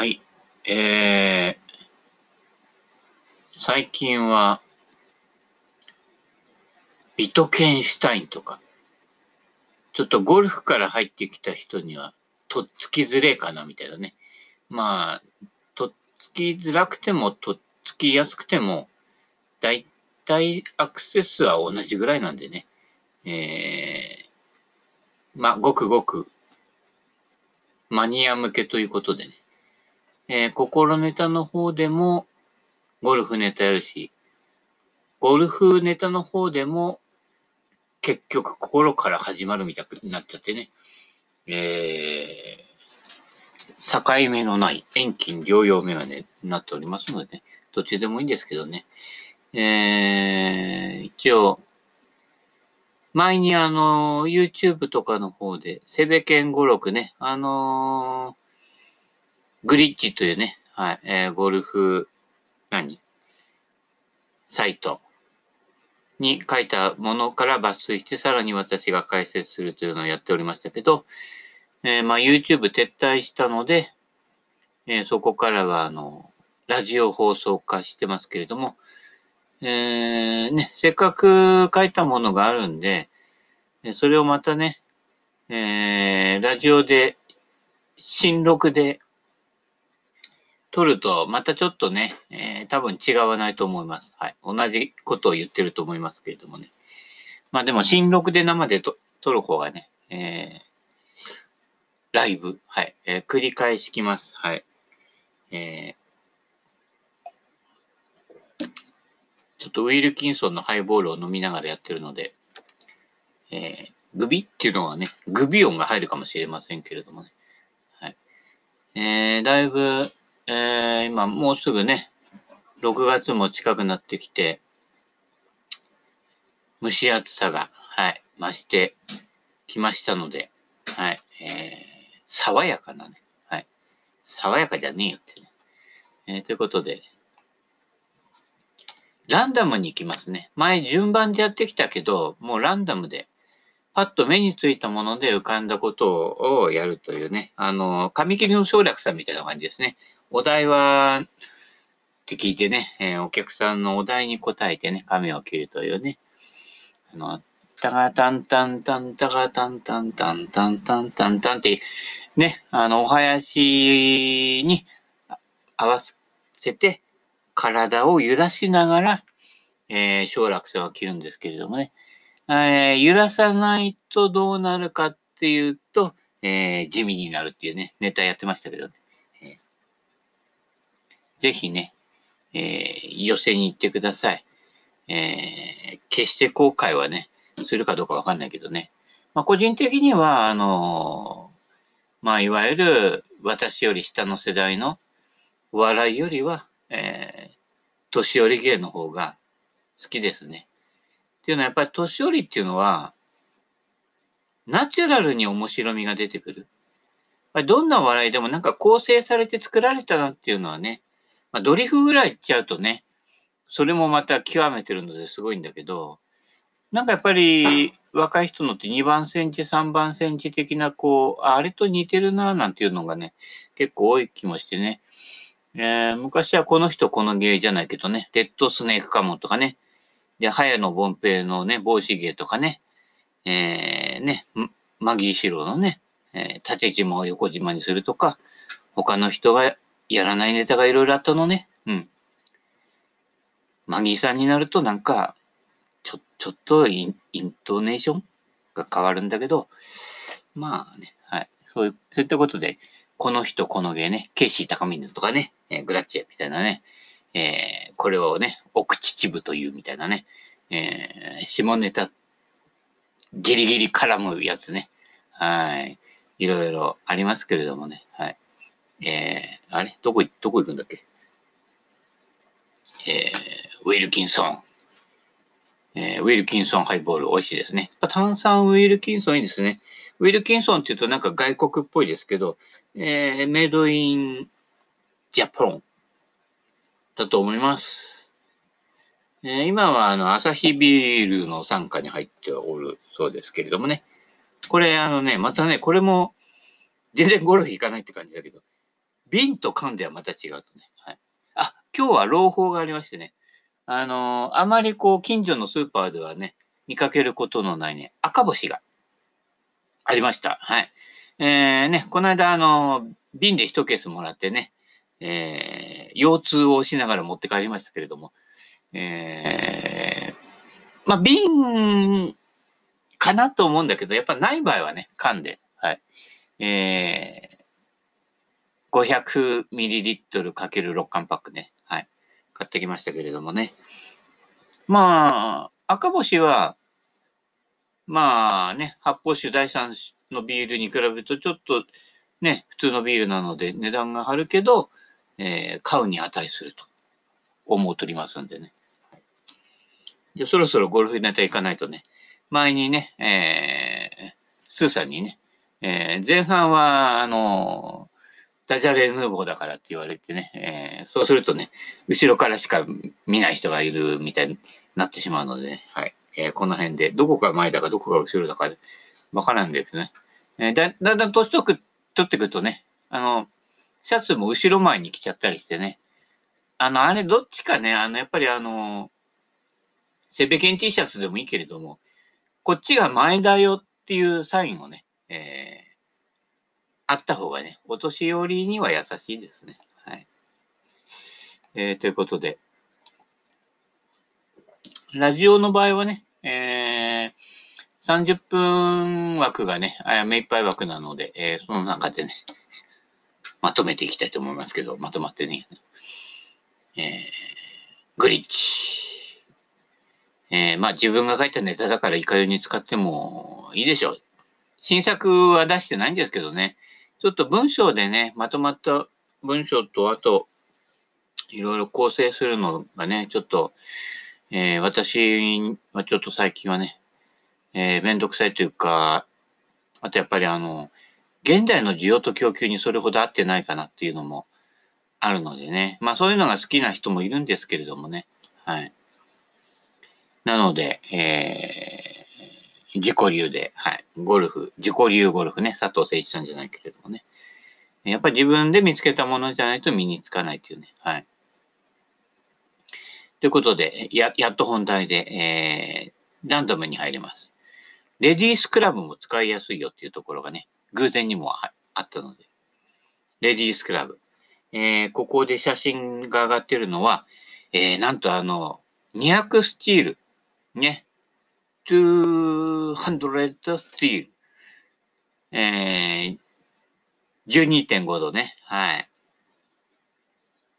はい。えー、最近は、ビトケンシュタインとか、ちょっとゴルフから入ってきた人には、とっつきづれえかなみたいなね。まあ、とっつきづらくても、とっつきやすくても、だいたいアクセスは同じぐらいなんでね。えー、まあ、ごくごく、マニア向けということでね。えー、心ネタの方でも、ゴルフネタやるし、ゴルフネタの方でも、結局心から始まるみたいになっちゃってね。えー、境目のない遠近療養メガネになっておりますのでね、どっちでもいいんですけどね。えー、一応、前にあの、YouTube とかの方で、セベケン56ね、あのグリッチというね、はい、えー、ゴルフ、何？サイト。に書いたものから抜粋して、さらに私が解説するというのをやっておりましたけど、えー、まあ YouTube 撤退したので、えー、そこからはあの、ラジオ放送化してますけれども、えー、ね、せっかく書いたものがあるんで、それをまたね、えー、ラジオで、新録で撮ると、またちょっとね、えー、多分違わないと思います。はい。同じことを言ってると思いますけれどもね。まあでも、新録で生でと撮る方がね、えー、ライブ、はい。えー、繰り返しきます。はい。えー、ちょっとウィルキンソンのハイボールを飲みながらやってるので、えー、グビっていうのはね、グビ音が入るかもしれませんけれどもね。はい。えー、だいぶ、えー、今もうすぐね、6月も近くなってきて、蒸し暑さが、はい、増してきましたので、はい、えー、爽やかなね、はい、爽やかじゃねえよってね。えー、ということで、ランダムに行きますね。前順番でやってきたけど、もうランダムで、パッと目についたもので浮かんだことをやるというね、あの、紙切りの省略さんみたいな感じですね。お題は、って聞いてね、えー、お客さんのお題に答えてね、紙を切るというね、あの、タガタンタンタンタガタンタンタンタンタンタンタンって、ね、あの、お囃子に合わせて、体を揺らしながら、えー、小楽線を切るんですけれどもね、えー、揺らさないとどうなるかっていうと、えー、地味になるっていうね、ネタやってましたけどね。ぜひね、えー、寄せに行ってください。えー、決して後悔はね、するかどうかわかんないけどね。まあ、個人的には、あのー、まあ、いわゆる私より下の世代のお笑いよりは、えー、年寄り芸の方が好きですね。っていうのはやっぱり年寄りっていうのは、ナチュラルに面白みが出てくる。どんな笑いでもなんか構成されて作られたなっていうのはね、まあ、ドリフぐらいいっちゃうとね、それもまた極めてるのですごいんだけど、なんかやっぱり若い人のって2番センチ、3番センチ的な、こう、あれと似てるなぁ、なんていうのがね、結構多い気もしてね。えー、昔はこの人この芸じゃないけどね、レッドスネークカモンとかね、で、早野凡平のね、帽子芸とかね、えー、ね、マギーシロのね、えー、縦島を横島にするとか、他の人がやらないネタがいろいろあったのね。うん。マギーさんになるとなんか、ちょ、ちょっとインイントネーションが変わるんだけど、まあね、はい。そういう、そういったことで、この人、この芸ね、ケイシー高峰とかね、えー、グラッチェみたいなね、えー、これをね、奥秩父というみたいなね、えー、下ネタ、ギリギリ絡むやつね。はい。いろいろありますけれどもね。はい。えー、あれ？どこ、どこ行くんだっけ？えー、ウィルキンソン。えー、ウィルキンソンハイボール美味しいですね。炭酸ウィルキンソンいいですね。ウィルキンソンって言うとなんか外国っぽいですけど、えー、メイドインジャポンだと思います。えー、今はあの、アサヒビールの傘下に入っておるそうですけれどもね。これあのね、またね、これも全然ゴルフ行かないって感じだけど、瓶と缶ではまた違うとね。はい。あ、今日は朗報がありましてね。あのー、あまりこう、近所のスーパーではね、見かけることのないね、赤星がありました。はい。えー、ね、この間、あのー、瓶で一ケースもらってね、えー、腰痛をしながら持って帰りましたけれども、えー、まあ、瓶かなと思うんだけど、やっぱない場合はね、缶で、はい。えー、500ml×6 缶パックね、はい。買ってきましたけれどもね。まあ、赤星は、まあね、発泡酒第3のビールに比べるとちょっとね、普通のビールなので値段が張るけど、えー、買うに値すると思うとりますんでね。じゃそろそろゴルフネタ行かないとね、前にね、えー、スーさんにね、えー、前半は、あのダジャレヌーボーだからって言われてね、えー、そうするとね、後ろからしか見ない人がいるみたいになってしまうので、ね、はい。えー、この辺で、どこが前だかどこが後ろだかわからんですね。えー、だ、だんだん年取ってくるとね、あの、シャツも後ろ前に来ちゃったりしてね。あの、あれどっちかね、あの、やっぱりあの、セベケン T シャツでもいいけれども、こっちが前だよっていうサインをね、えー、あった方がね、お年寄りには優しいですね。はい。えー、ということで、ラジオの場合はね、えー、30分枠がね、目いっぱい枠なので、えー、その中でね、まとめていきたいと思いますけど、まとまってね。えー、グリッチ。えー、まあ自分が書いたネタだからいかように使ってもいいでしょう。新作は出してないんですけどね。ちょっと文章でね、まとまった文章と、あと、いろいろ構成するのがね、ちょっと、えー、私はちょっと最近はね、えー、めんどくさいというか、あとやっぱりあの、現代の需要と供給にそれほど合ってないかなっていうのもあるのでね。まあそういうのが好きな人もいるんですけれどもね。はい。なので、えー、自己流で、はい。ゴルフ、自己流ゴルフね。佐藤誠一さんじゃないけれどもね。やっぱり自分で見つけたものじゃないと身につかないっていうね。はい。ということで、や、やっと本題で、えー、ランダムに入ります。レディースクラブも使いやすいよっていうところがね、偶然にもあったので。レディースクラブ。えー、ここで写真が上がってるのは、えー、なんとあの、200スチール。ね。200スチール。えー、12.5度ね。はい。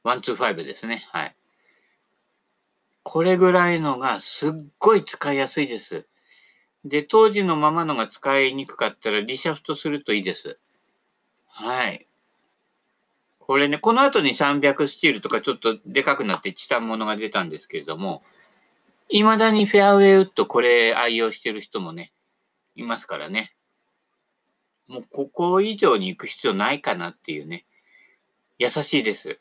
125ですね。はい。これぐらいのがすっごい使いやすいです。で、当時のままのが使いにくかったらリシャフトするといいです。はい。これね、この後に300スチールとかちょっとでかくなってチタンものが出たんですけれども、未だにフェアウェイウッドこれ愛用してる人もね、いますからね。もうここ以上に行く必要ないかなっていうね。優しいです。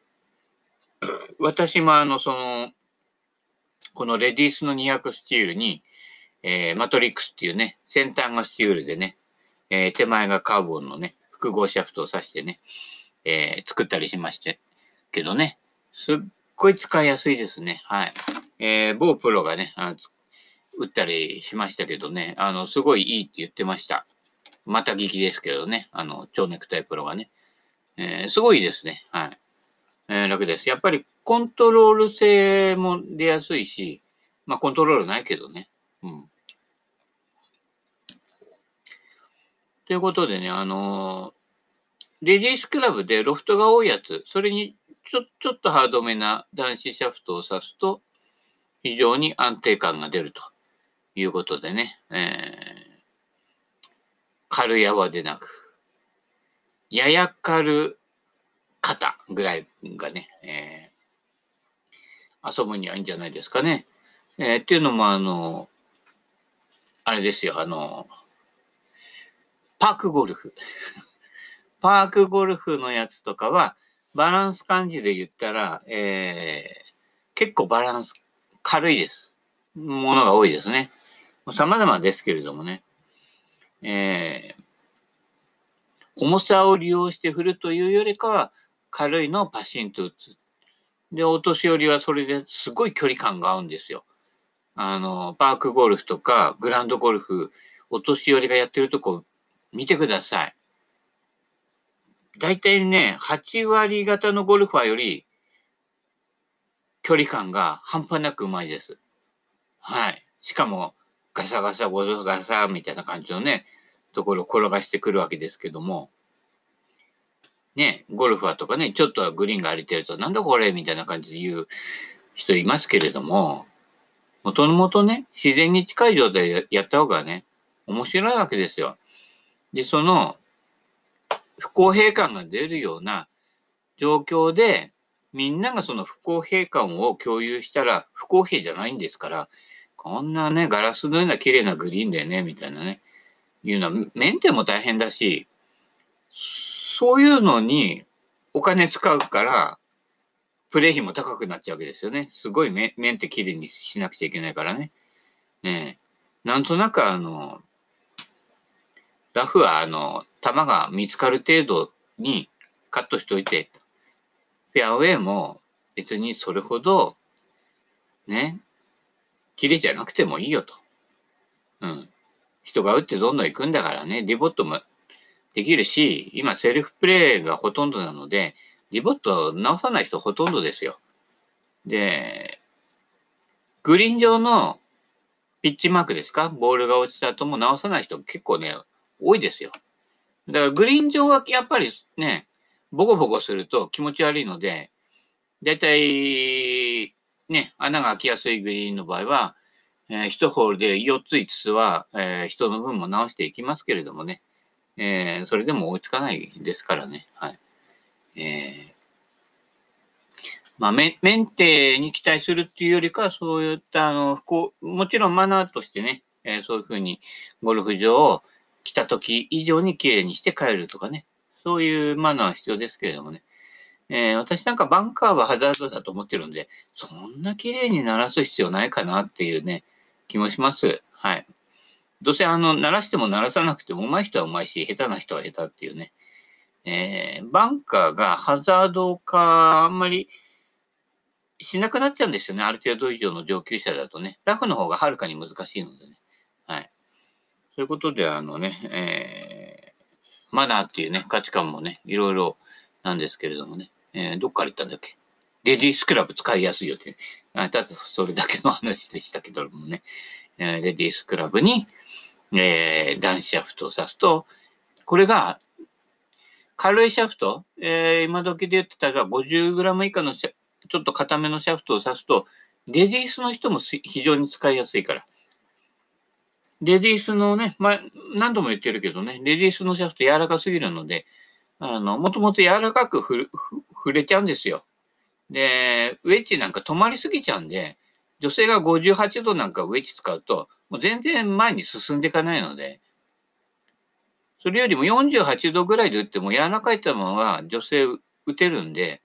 私もあの、その、このレディースの200スチールに、えー、マトリックスっていうね、先端がスチールでね、えー、手前がカーボンのね、複合シャフトを刺してね、えー、作ったりしまして、けどね、すっごい使いやすいですね。はい。えー、某プロがね、打ったりしましたけどね、あの、すごいいいって言ってました。また聞きですけどね、あの、超ネクタイプロがね。えー、すごいですね。はい。えー、楽です。やっぱりコントロール性も出やすいし、まあコントロールないけどね。うん。ということでね、あのー、レディースクラブでロフトが多いやつ、それにちょちょっとハードめな男子シャフトを刺すと、非常に安定感が出るということでね、えー、軽やわでなく、やや軽肩ぐらいがね、えー、遊ぶにはいいんじゃないですかね。えー、っていうのも、あの、あれですよ、あの、パークゴルフ。パークゴルフのやつとかは、バランス感じで言ったら、えー、結構バランス軽いです。ものが多いですね。様々ですけれどもね。えー、重さを利用して振るというよりかは、軽いのをパシンと打つ。で、お年寄りはそれですごい距離感が合うんですよ。あの、パークゴルフとかグランドゴルフ、お年寄りがやってるとこ見てください。大体ね、8割方のゴルファーより距離感が半端なくうまいです。はい。しかも、ガサガサゴソガサみたいな感じのね、ところを転がしてくるわけですけども、ね、ゴルファーとかね、ちょっとはグリーンが荒れてると、なんだこれみたいな感じで言う人いますけれども、もともとね、自然に近い状態でやった方がね、面白いわけですよ。で、その、不公平感が出るような状況で、みんながその不公平感を共有したら不公平じゃないんですから、こんなね、ガラスのような綺麗なグリーンだよね、みたいなね、いうのはメンテも大変だし、そういうのにお金使うから、プレイ費も高くなっちゃうわけですよね。すごいメンテ綺麗にしなくちゃいけないからね。ええなんとなくあの、ラフはあの、球が見つかる程度にカットしといて、フェアウェイも別にそれほど、ね、綺麗じゃなくてもいいよと。うん。人が打ってどんどん行くんだからね、リボットもできるし、今セルフプレイがほとんどなので、リボット直さない人ほとんどですよ。で、グリーン上のピッチマークですか？ボールが落ちた後も直さない人結構ね、多いですよ。だからグリーン上はやっぱりね、ボコボコすると気持ち悪いので、だいたいね、穴が開きやすいグリーンの場合は、えー、1ホールで4つ5つは、えー、人の分も直していきますけれどもね、えー、それでも追いつかないですからね。はい。えー、まあメ、ンテに期待するっていうよりかは、そういった、あの、こう、もちろんマナーとしてね、えー、そういうふうにゴルフ場を来た時以上に綺麗にして帰るとかね、そういうマナーは必要ですけれどもね。えー、私なんかバンカーはハザードだと思ってるんで、そんな綺麗に鳴らす必要ないかなっていうね、気もします。はい。どうせあの、鳴らしても鳴らさなくても上手い人は上手いし、下手な人は下手っていうね。えー、バンカーがハザード化あんまりしなくなっちゃうんですよね。ある程度以上の上級者だとね。ラフの方がはるかに難しいのでね。はい。そういうことで、あのね、えー、マナーっていうね、価値観もね、いろいろなんですけれどもね。えー、どっから行ったんだっけ？レディースクラブ使いやすいよって。あただそれだけの話でしたけどもね。えー、レディースクラブに、えー、男子シャフトを刺すと、これが軽いシャフト、えー、今時で言ってたら 50g 以下のちょっと硬めのシャフトを刺すと、レディースの人も非常に使いやすいから。レディースのね、まあ、何度も言ってるけどね、レディースのシャフト柔らかすぎるので、あの、もともと柔らかく触れちゃうんですよ。で、ウェッジなんか止まりすぎちゃうんで、女性が58度なんかウェッジ使うと、もう全然前に進んでいかないので、それよりも48度ぐらいで打っても柔らかい球は女性打てるんで、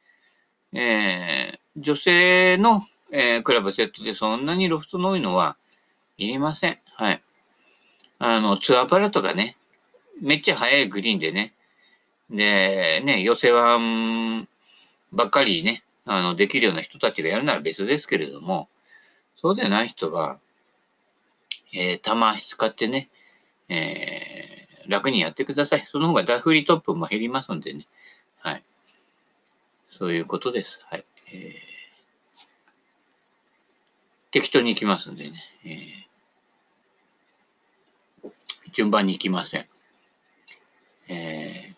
えー、女性の、えー、クラブセットでそんなにロフトの多いのはいりません。はい。あの、ツアーパラとかね、めっちゃ速いグリーンでね、で、ね、寄せワンばっかりね、あの、できるような人たちがやるなら別ですけれども、そうでない人は、えー、玉足使ってね、えー、楽にやってください。その方がダフリトップも減りますんでね。はい。そういうことです。はい。えー、適当に行きますんでね。えー、順番に行きません。えー、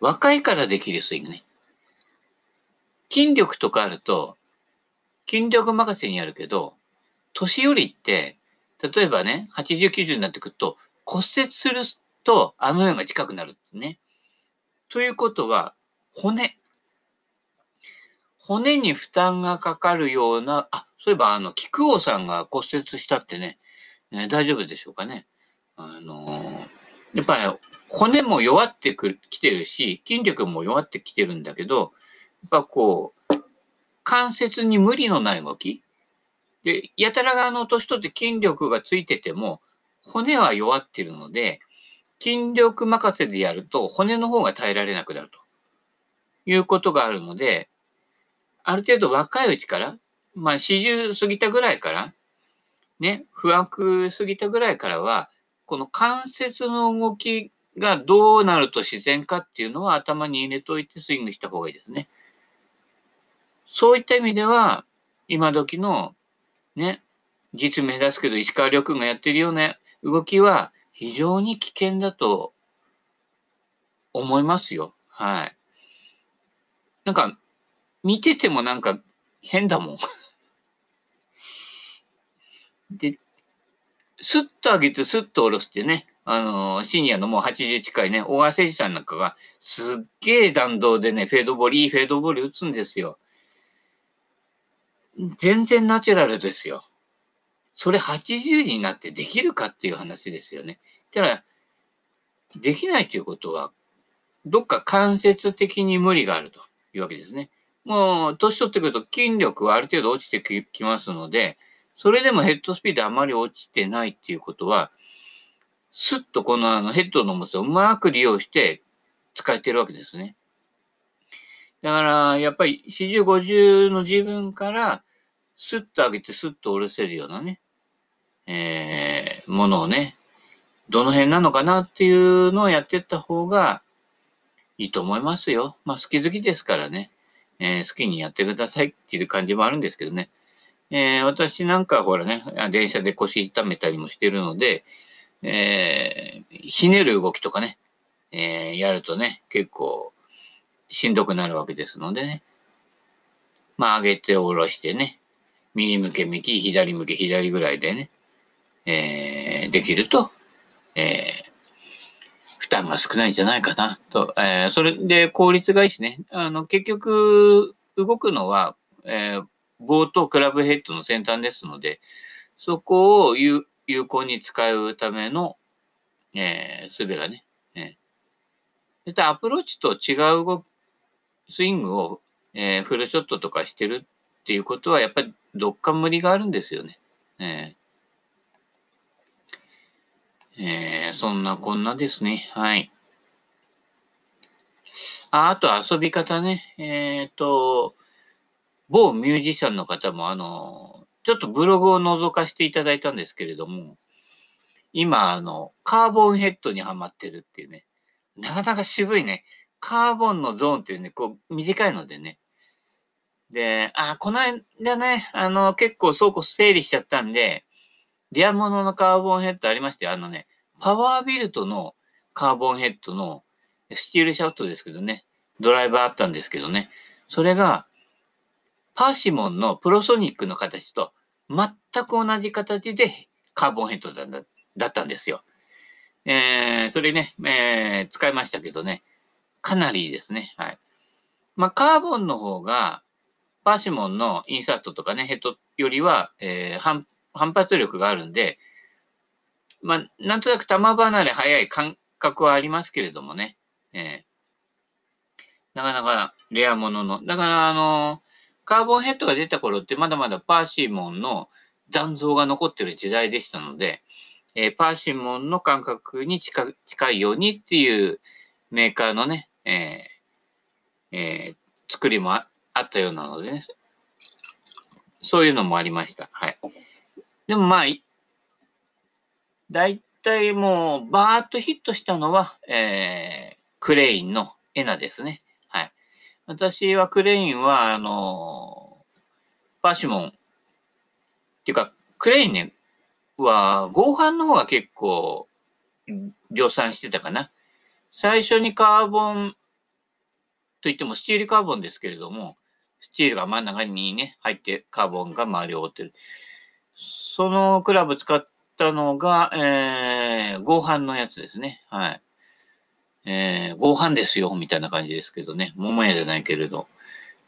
若いからできるスイングね。筋力とかあると、筋力任せにやるけど、年寄りって、例えばね、80、90になってくると、骨折するとあの世が近くなるんですね。ということは、骨。骨に負担がかかるような、あ、そういえばあの、菊王さんが骨折したってね、えー、大丈夫でしょうかね。あのー、やっぱり骨も弱ってくる、来てるし、筋力も弱ってきてるんだけど、やっぱこう、関節に無理のない動き。で、やたらがあの年取って筋力がついてても、骨は弱ってるので、筋力任せでやると骨の方が耐えられなくなると。いうことがあるので、ある程度若いうちから、まあ40過ぎたぐらいから、ね、不惑過ぎたぐらいからは、この関節の動きがどうなると自然かっていうのは頭に入れといてスイングした方がいいですね。そういった意味では、今時のね、実名出すけど石川遼君がやってるような動きは非常に危険だと思いますよ。はい。なんか、見ててもなんか変だもん。で、スッと上げてスッと下ろすってね、あのー、シニアのもう80近いね、小川誠司さんなんかが、すっげえ弾道でね、フェードボール、いいフェードボール打つんですよ。全然ナチュラルですよ。それ80になってできるかっていう話ですよね。ただ、できないということは、どっか間接的に無理があるというわけですね。もう、年取ってくると筋力はある程度落ちてきますので、それでもヘッドスピードあまり落ちてないっていうことは、スッとこのあのヘッドの重さをうまく利用して使えてるわけですね。だから、やっぱり40、50の自分から、スッと上げてスッと下ろせるようなね、えー、ものをね、どの辺なのかなっていうのをやっていった方がいいと思いますよ。まあ好き好きですからね、えー、好きにやってくださいっていう感じもあるんですけどね。えー、私なんかほらね、電車で腰痛めたりもしてるので、えー、ひねる動きとかね、えー、やるとね、結構しんどくなるわけですのでね。まあ上げて下ろしてね、右向け右、左向け左ぐらいでね、えー、できると、えー、負担が少ないんじゃないかなと、えー、それで効率がいいしね、あの、結局、動くのは、えー、棒とクラブヘッドの先端ですので、そこを有効に使うための、えー、術がね、えー、アプローチと違う動スイングを、えー、フルショットとかしてるっていうことは、やっぱりどっか無理があるんですよね。えー、えー、そんなこんなですね。はい。ああと遊び方ね。えっ、ー、と、某ミュージシャンの方も、あの、ちょっとブログを覗かせていただいたんですけれども、今、あの、カーボンヘッドにはまってるっていうね、なかなか渋いね、カーボンのゾーンっていうね、こう、短いのでね。で、あ、この間ね、あの、結構倉庫整理しちゃったんで、リアモノのカーボンヘッドありまして、あのね、パワービルトのカーボンヘッドのスチールシャウトですけどね、ドライバーあったんですけどね、それがパーシモンのプロソニックの形と全く同じ形でカーボンヘッドだったんですよ。えー、それね、えー、使いましたけどね、かなりいいですね。はい。まあ、カーボンの方が、パーシモンのインサートとかね、ヘッドよりは、えー、反発力があるんで、まあ、なんとなく球離れ早い感覚はありますけれどもね、えー、なかなかレアものの、だからあのカーボンヘッドが出た頃ってまだまだパーシモンの残像が残ってる時代でしたので、えー、パーシモンの感覚に近いようにっていうメーカーのね、えーえー、作りもあったようなのでね、そういうのもありました。はい。でもまあ、大体もう、バーッとヒットしたのは、えー、クレインのエナですね。私はクレインは、あの、パシモン、っていうか、クレインね、は、合板の方が結構量産してたかな。最初にカーボンといってもスチールカーボンですけれども、スチールが真ん中にね、入ってカーボンが周りを覆ってる。そのクラブ使ったのが、えー、合板のやつですね。はい。えー、合板ですよ、みたいな感じですけどね。桃屋じゃないけれど。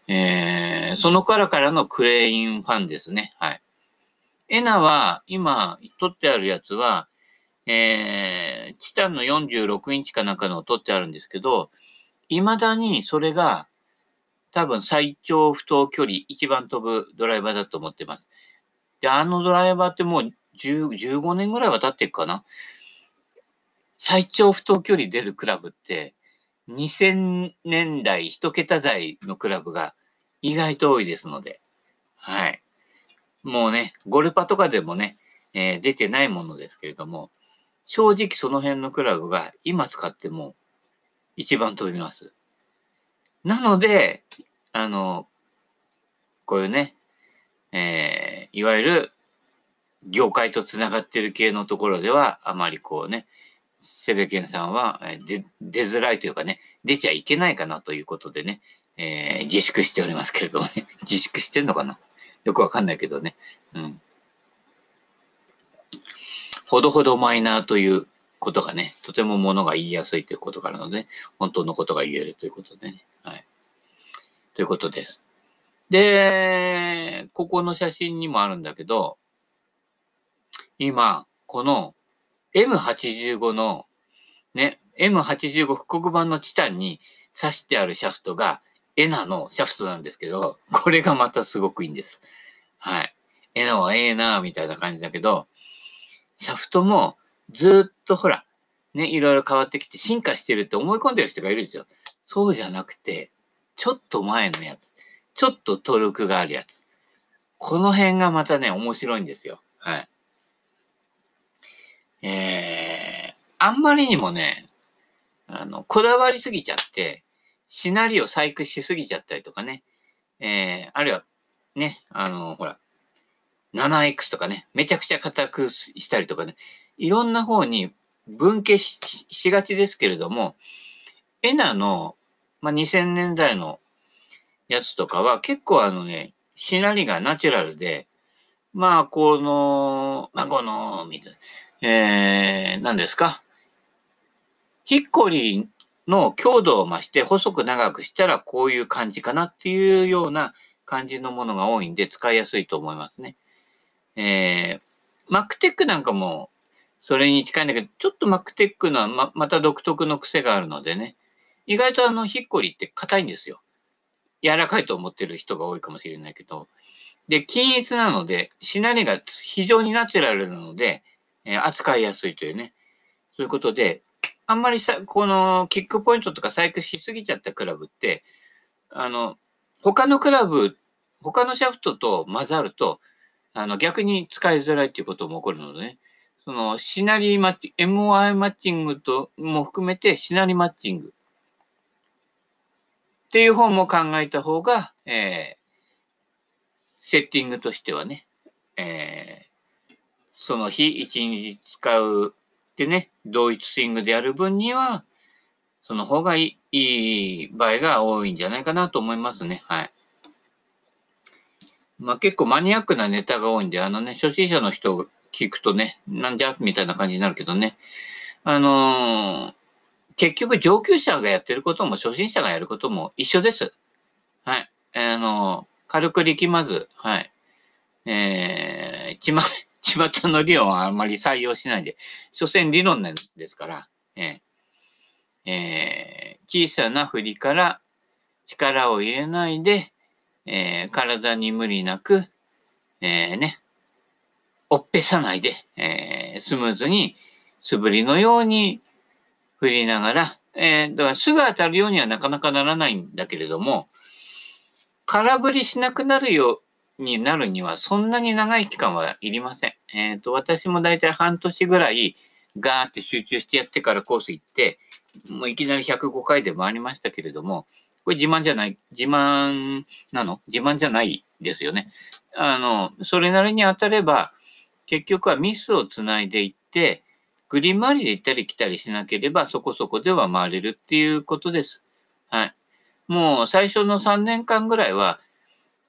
えー、そのからからのクレインファンですね。はい。エナは、今、撮ってあるやつは、えー、チタンの46インチかなんかのを撮ってあるんですけど、未だにそれが、多分最長不当距離、一番飛ぶドライバーだと思ってます。で、あのドライバーってもう10 15年ぐらいは経ってるかな。最長不当距離出るクラブって、2000年代、1桁台のクラブが意外と多いですので、はい。もうね、ゴルパとかでもね、えー、出てないものですけれども、正直その辺のクラブが今使っても一番飛びます。なので、あの、こういうね、えー、いわゆる業界と繋がってる系のところでは、あまりこうね、セベケンさんは出出づらいというかね、出ちゃいけないかなということでね、えー、自粛しておりますけれどもね、自粛してんのかな？よくわかんないけどね。うん。ほどほどマイナーということがね、とてもものが言いやすいということからので、本当のことが言えるということでね。はい。ということです。で、ここの写真にもあるんだけど、今、この M85 の、ね、M85 復刻版のチタンに刺してあるシャフトがエナのシャフトなんですけど、これがまたすごくいいんです。はい。エナはええなみたいな感じだけど、シャフトもずっとほら、ね、いろいろ変わってきて進化してるって思い込んでる人がいるんですよ。そうじゃなくて、ちょっと前のやつ。ちょっとトルクがあるやつ。この辺がまたね、面白いんですよ。はい。えー、あんまりにもね、あの、こだわりすぎちゃって、しなりを細工しすぎちゃったりとかね。えー、あるいは、ね、あの、ほら、7X とかね、めちゃくちゃ硬くしたりとかね、いろんな方に分家ししがちですけれども、エナの、まあ、2000年代のやつとかは結構あのね、しなりがナチュラルで、まあ、この、まあ、この、みたいな、えー、何ですか？ヒッコリーの強度を増して細く長くしたらこういう感じかなっていうような感じのものが多いんで使いやすいと思いますね。えー、マックテックなんかもそれに近いんだけど、ちょっとマックテックのはままた独特の癖があるのでね、意外とあのヒッコリって硬いんですよ。柔らかいと思ってる人が多いかもしれないけど。で、均一なので、しなりが非常にナチュラルなので、え、扱いやすいというね。そういうことで、あんまりさ、このキックポイントとか細工しすぎちゃったクラブって、あの、他のクラブ、他のシャフトと混ざると、あの、逆に使いづらいっていうことも起こるのでね。その、シナリーマッチ、MOI マッチングとも含めてシナリーマッチング。っていう方も考えた方が、えー、セッティングとしてはね、えー、その日一日使うでね、同一スイングでやる分には、その方がいい場合が多いんじゃないかなと思いますね。はい。まあ結構マニアックなネタが多いんで、あのね、初心者の人聞くとね、なんじゃみたいな感じになるけどね。あのー、結局上級者がやってることも初心者がやることも一緒です。はい。あのー、軽く力まず、はい。えー、ちま、ちまちゃんの理論はあんまり採用しないで、所詮理論なんですから、えー、えー、小さな振りから力を入れないで、えー、体に無理なく、えー、ね、おっぺさないで、えー、スムーズに素振りのように振りながら、えー、だからすぐ当たるようにはなかなかならないんだけれども、空振りしなくなるようになるにはそんなに長い期間はいりません。えっ、ー、と、私もだいたい半年ぐらいガーって集中してやってからコース行って、もういきなり105回で回りましたけれども、これ自慢じゃない、自慢なの？自慢じゃないですよね。あの、それなりに当たれば、結局はミスをつないでいって、グリーン周りで行ったり来たりしなければ、そこそこでは回れるっていうことです。はい。もう最初の3年間ぐらいは、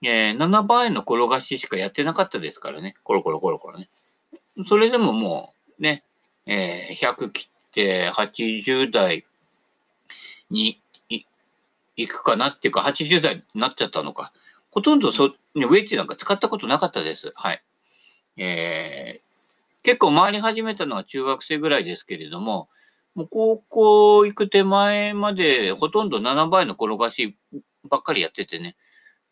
えー、7倍の転がししかやってなかったですからね。コロコロコロコロね。それでももう、ね、えー、100切って80代に行くかなっていうか、80代になっちゃったのか。ほとんどそ、ウェッジなんか使ったことなかったです。はい。えー、結構回り始めたのは中学生ぐらいですけれども、もう高校行く手前までほとんど7倍の転がしばっかりやっててね。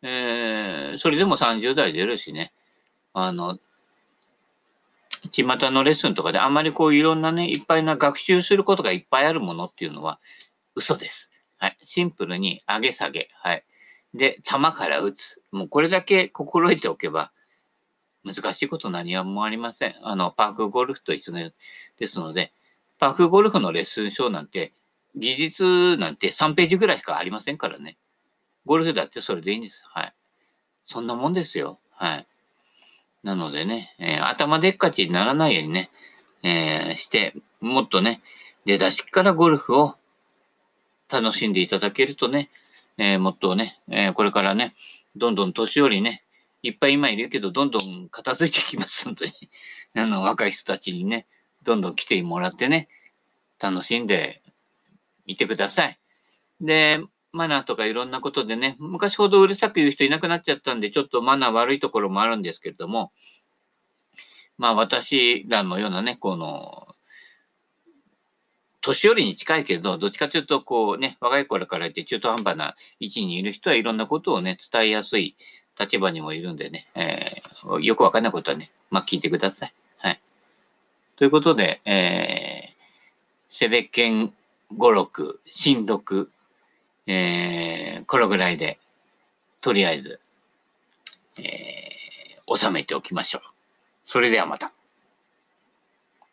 えー、それでも30代出るしね。あの、巷のレッスンとかであまりこういろんなね、いっぱいな学習することがいっぱいあるものっていうのは嘘です。はい。シンプルに上げ下げ。はい。で、球から打つ。もうこれだけ心得ておけば、難しいこと何はもありません。あの、パークゴルフと一緒ですので、パークゴルフのレッスンショーなんて、技術なんて3ページぐらいしかありませんからね。ゴルフだってそれでいいんです。はい。そんなもんですよ。はい。なのでね、えー、頭でっかちにならないようにね、えー、して、もっとね、出だしからゴルフを楽しんでいただけるとね、えー、もっとね、えー、これからね、どんどん年寄りね、いっぱい今いるけど、どんどん片付いてきますので、あの、若い人たちにね、どんどん来てもらってね、楽しんでみてください。で、マナーとかいろんなことでね、昔ほどうるさく言う人いなくなっちゃったんで、ちょっとマナー悪いところもあるんですけれども、まあ私らのようなね、この、年寄りに近いけど、どっちかというと、こうね、若い頃から言って中途半端な位置にいる人はいろんなことをね、伝えやすい立場にもいるんでね、えー、よくわかんないことはね、まあ聞いてください。はい。ということで、えー、セベケン5、6、新6、えー、これぐらいで、とりあえず、えー、収めておきましょう。それではまた。